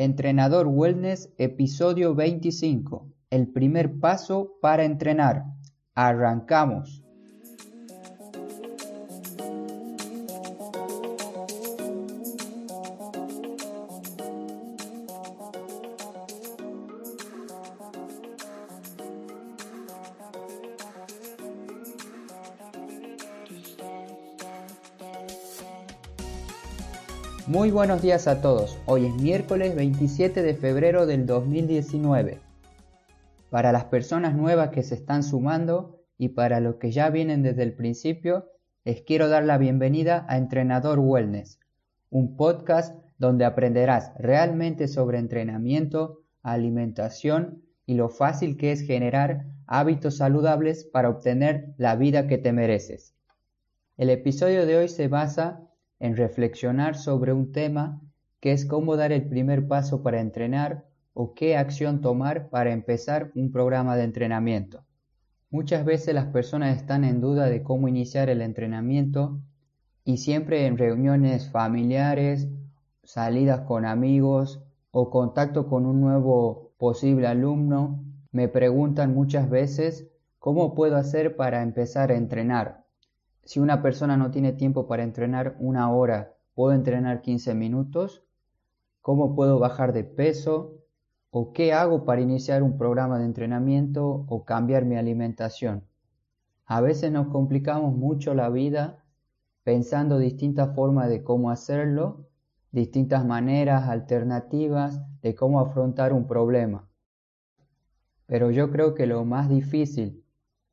Entrenador Wellness, episodio 25. El primer paso para entrenar. Arrancamos. Muy buenos días a todos. Hoy es miércoles 27 de febrero del 2019. Para las personas nuevas que se están sumando y para los que ya vienen desde el principio, les quiero dar la bienvenida a Entrenador Wellness, un podcast donde aprenderás realmente sobre entrenamiento, alimentación y lo fácil que es generar hábitos saludables para obtener la vida que te mereces. El episodio de hoy se basa en reflexionar sobre un tema que es cómo dar el primer paso para entrenar o qué acción tomar para empezar un programa de entrenamiento. Muchas veces las personas están en duda de cómo iniciar el entrenamiento y siempre en reuniones familiares, salidas con amigos o contacto con un nuevo posible alumno, me preguntan muchas veces cómo puedo hacer para empezar a entrenar si una persona no tiene tiempo para entrenar una hora, ¿puedo entrenar 15 minutos? ¿Cómo puedo bajar de peso? ¿O qué hago para iniciar un programa de entrenamiento o cambiar mi alimentación? A veces nos complicamos mucho la vida pensando distintas formas de cómo hacerlo, distintas maneras alternativas de cómo afrontar un problema. Pero yo creo que lo más difícil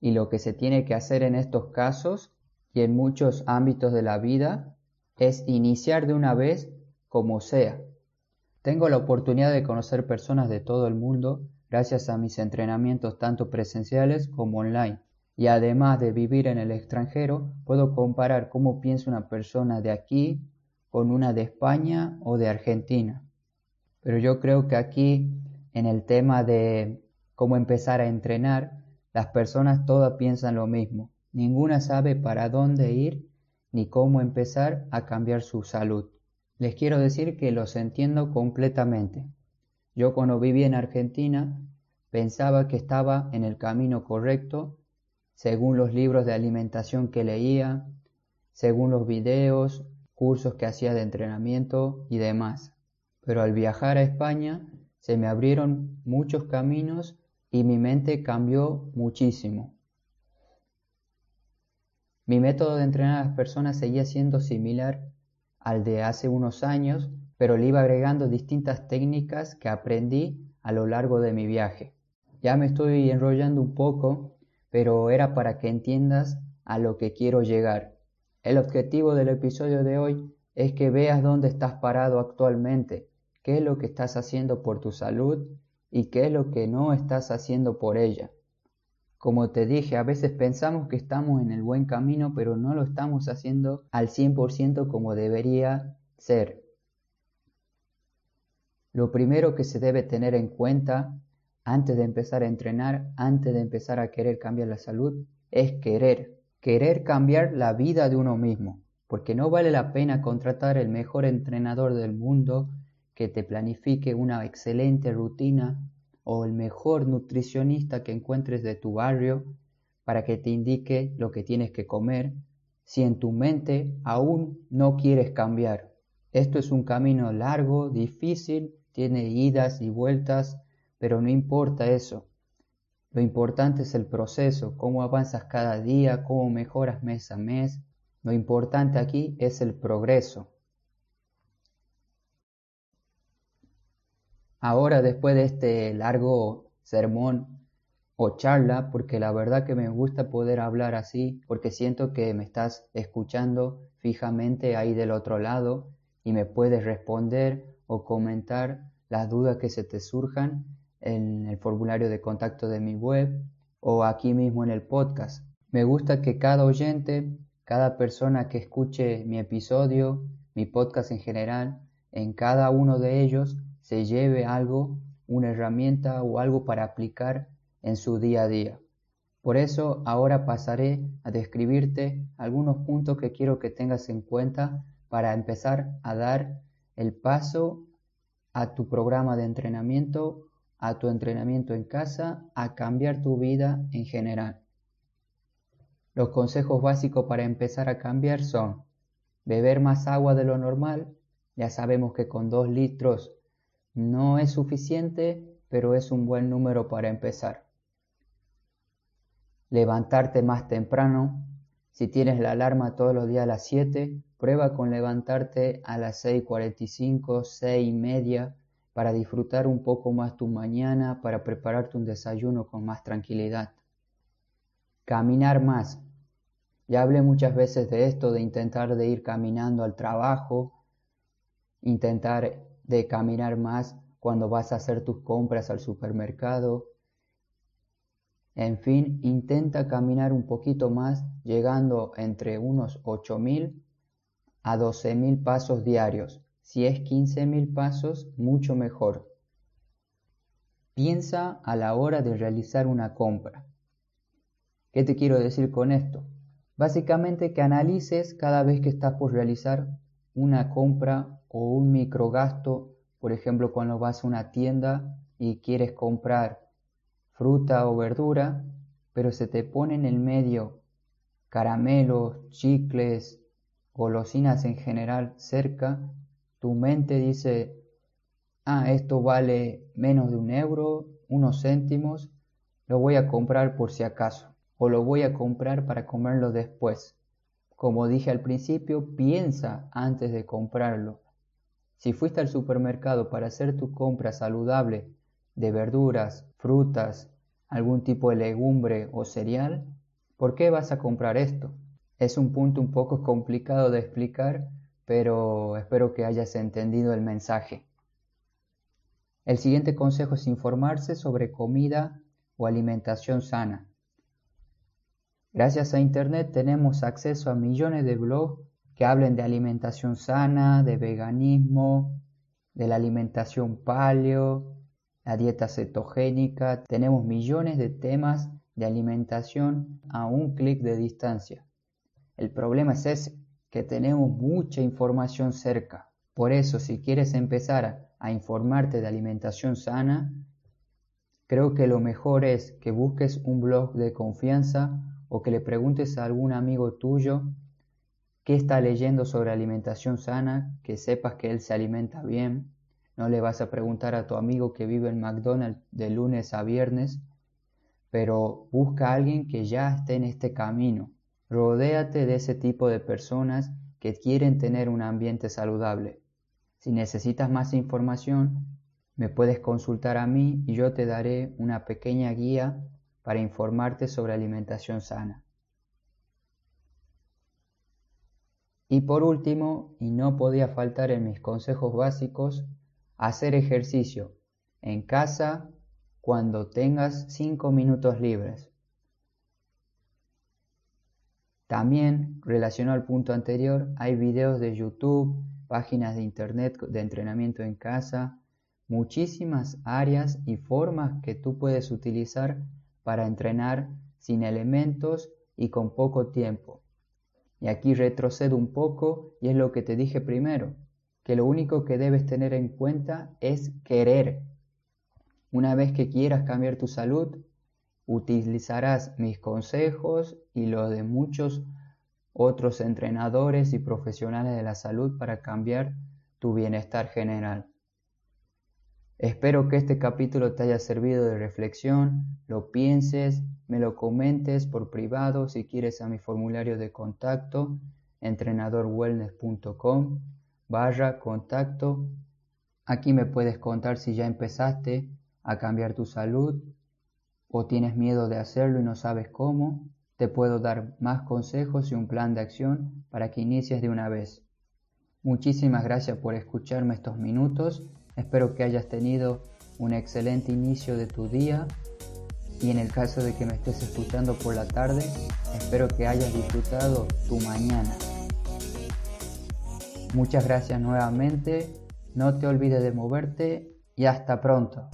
y lo que se tiene que hacer en estos casos y en muchos ámbitos de la vida es iniciar de una vez como sea. Tengo la oportunidad de conocer personas de todo el mundo gracias a mis entrenamientos tanto presenciales como online. Y además de vivir en el extranjero, puedo comparar cómo piensa una persona de aquí con una de España o de Argentina. Pero yo creo que aquí, en el tema de cómo empezar a entrenar, las personas todas piensan lo mismo. Ninguna sabe para dónde ir ni cómo empezar a cambiar su salud. Les quiero decir que los entiendo completamente. Yo cuando viví en Argentina pensaba que estaba en el camino correcto, según los libros de alimentación que leía, según los videos, cursos que hacía de entrenamiento y demás. Pero al viajar a España se me abrieron muchos caminos y mi mente cambió muchísimo. Mi método de entrenar a las personas seguía siendo similar al de hace unos años, pero le iba agregando distintas técnicas que aprendí a lo largo de mi viaje. Ya me estoy enrollando un poco, pero era para que entiendas a lo que quiero llegar. El objetivo del episodio de hoy es que veas dónde estás parado actualmente, qué es lo que estás haciendo por tu salud y qué es lo que no estás haciendo por ella. Como te dije, a veces pensamos que estamos en el buen camino, pero no lo estamos haciendo al 100% como debería ser. Lo primero que se debe tener en cuenta antes de empezar a entrenar, antes de empezar a querer cambiar la salud, es querer. Querer cambiar la vida de uno mismo, porque no vale la pena contratar el mejor entrenador del mundo que te planifique una excelente rutina o el mejor nutricionista que encuentres de tu barrio para que te indique lo que tienes que comer si en tu mente aún no quieres cambiar. Esto es un camino largo, difícil, tiene idas y vueltas, pero no importa eso. Lo importante es el proceso, cómo avanzas cada día, cómo mejoras mes a mes. Lo importante aquí es el progreso. Ahora, después de este largo sermón o charla, porque la verdad que me gusta poder hablar así, porque siento que me estás escuchando fijamente ahí del otro lado y me puedes responder o comentar las dudas que se te surjan en el formulario de contacto de mi web o aquí mismo en el podcast. Me gusta que cada oyente, cada persona que escuche mi episodio, mi podcast en general, en cada uno de ellos se lleve algo, una herramienta o algo para aplicar en su día a día. Por eso ahora pasaré a describirte algunos puntos que quiero que tengas en cuenta para empezar a dar el paso a tu programa de entrenamiento, a tu entrenamiento en casa, a cambiar tu vida en general. Los consejos básicos para empezar a cambiar son beber más agua de lo normal, ya sabemos que con 2 litros no es suficiente, pero es un buen número para empezar. Levantarte más temprano, si tienes la alarma todos los días a las 7, prueba con levantarte a las 6.45, 6 y media para disfrutar un poco más tu mañana, para prepararte un desayuno con más tranquilidad. Caminar más. Ya hablé muchas veces de esto, de intentar de ir caminando al trabajo, intentar de caminar más cuando vas a hacer tus compras al supermercado. En fin, intenta caminar un poquito más, llegando entre unos 8.000 a 12.000 pasos diarios. Si es 15.000 pasos, mucho mejor. Piensa a la hora de realizar una compra. ¿Qué te quiero decir con esto? Básicamente que analices cada vez que estás por realizar una compra o un microgasto, por ejemplo cuando vas a una tienda y quieres comprar fruta o verdura, pero se te pone en el medio caramelos, chicles, golosinas en general cerca, tu mente dice, ah, esto vale menos de un euro, unos céntimos, lo voy a comprar por si acaso, o lo voy a comprar para comerlo después. Como dije al principio, piensa antes de comprarlo. Si fuiste al supermercado para hacer tu compra saludable de verduras, frutas, algún tipo de legumbre o cereal, ¿por qué vas a comprar esto? Es un punto un poco complicado de explicar, pero espero que hayas entendido el mensaje. El siguiente consejo es informarse sobre comida o alimentación sana. Gracias a Internet tenemos acceso a millones de blogs que hablen de alimentación sana, de veganismo, de la alimentación paleo, la dieta cetogénica. Tenemos millones de temas de alimentación a un clic de distancia. El problema es ese, que tenemos mucha información cerca. Por eso, si quieres empezar a, informarte de alimentación sana, creo que lo mejor es que busques un blog de confianza o que le preguntes a algún amigo tuyo qué está leyendo sobre alimentación sana, que sepas que él se alimenta bien. No le vas a preguntar a tu amigo que vive en McDonald's de lunes a viernes, pero busca a alguien que ya esté en este camino Rodéate de ese tipo de personas que quieren tener un ambiente saludable. Si necesitas más información, me puedes consultar a mí y yo te daré una pequeña guía para informarte sobre alimentación sana. Y por último, y no podía faltar en mis consejos básicos, hacer ejercicio en casa cuando tengas 5 minutos libres. También, relacionado al punto anterior, hay videos de YouTube, páginas de internet de entrenamiento en casa, muchísimas áreas y formas que tú puedes utilizar para entrenar sin elementos y con poco tiempo. Y aquí retrocedo un poco y es lo que te dije primero, que lo único que debes tener en cuenta es querer. Una vez que quieras cambiar tu salud, Utilizarás mis consejos y los de muchos otros entrenadores y profesionales de la salud para cambiar tu bienestar general. Espero que este capítulo te haya servido de reflexión, lo pienses, me lo comentes por privado si quieres a mi formulario de contacto entrenadorwellness.com barra contacto. Aquí me puedes contar si ya empezaste a cambiar tu salud o tienes miedo de hacerlo y no sabes cómo, te puedo dar más consejos y un plan de acción para que inicies de una vez. Muchísimas gracias por escucharme estos minutos, espero que hayas tenido un excelente inicio de tu día y en el caso de que me estés escuchando por la tarde, espero que hayas disfrutado tu mañana. Muchas gracias nuevamente, no te olvides de moverte y hasta pronto.